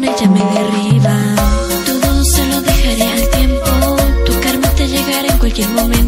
con ella me derriba. Todo se lo dejaré al tiempo, tu karma te llegará en cualquier momento.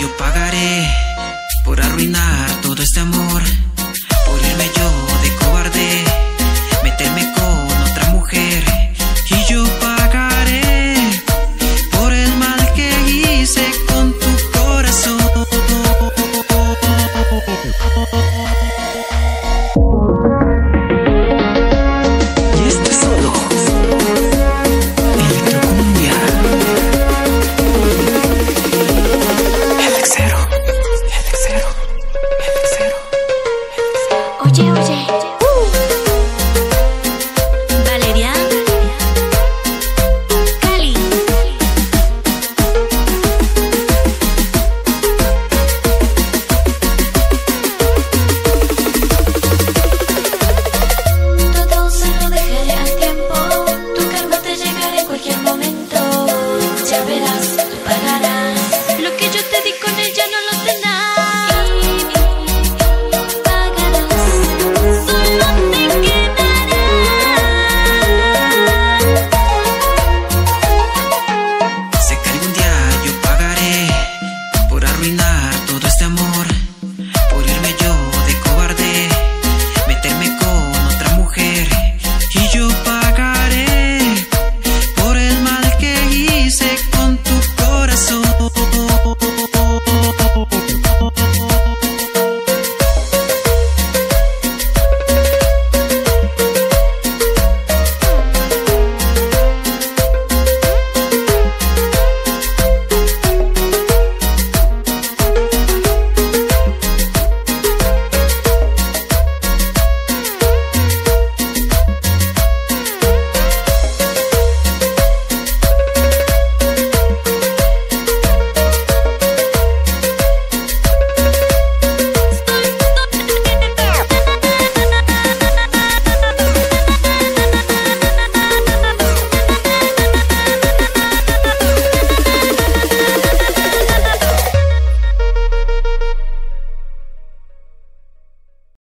yo pagaré por arruinar todo este amor, por irme yo de cobarde.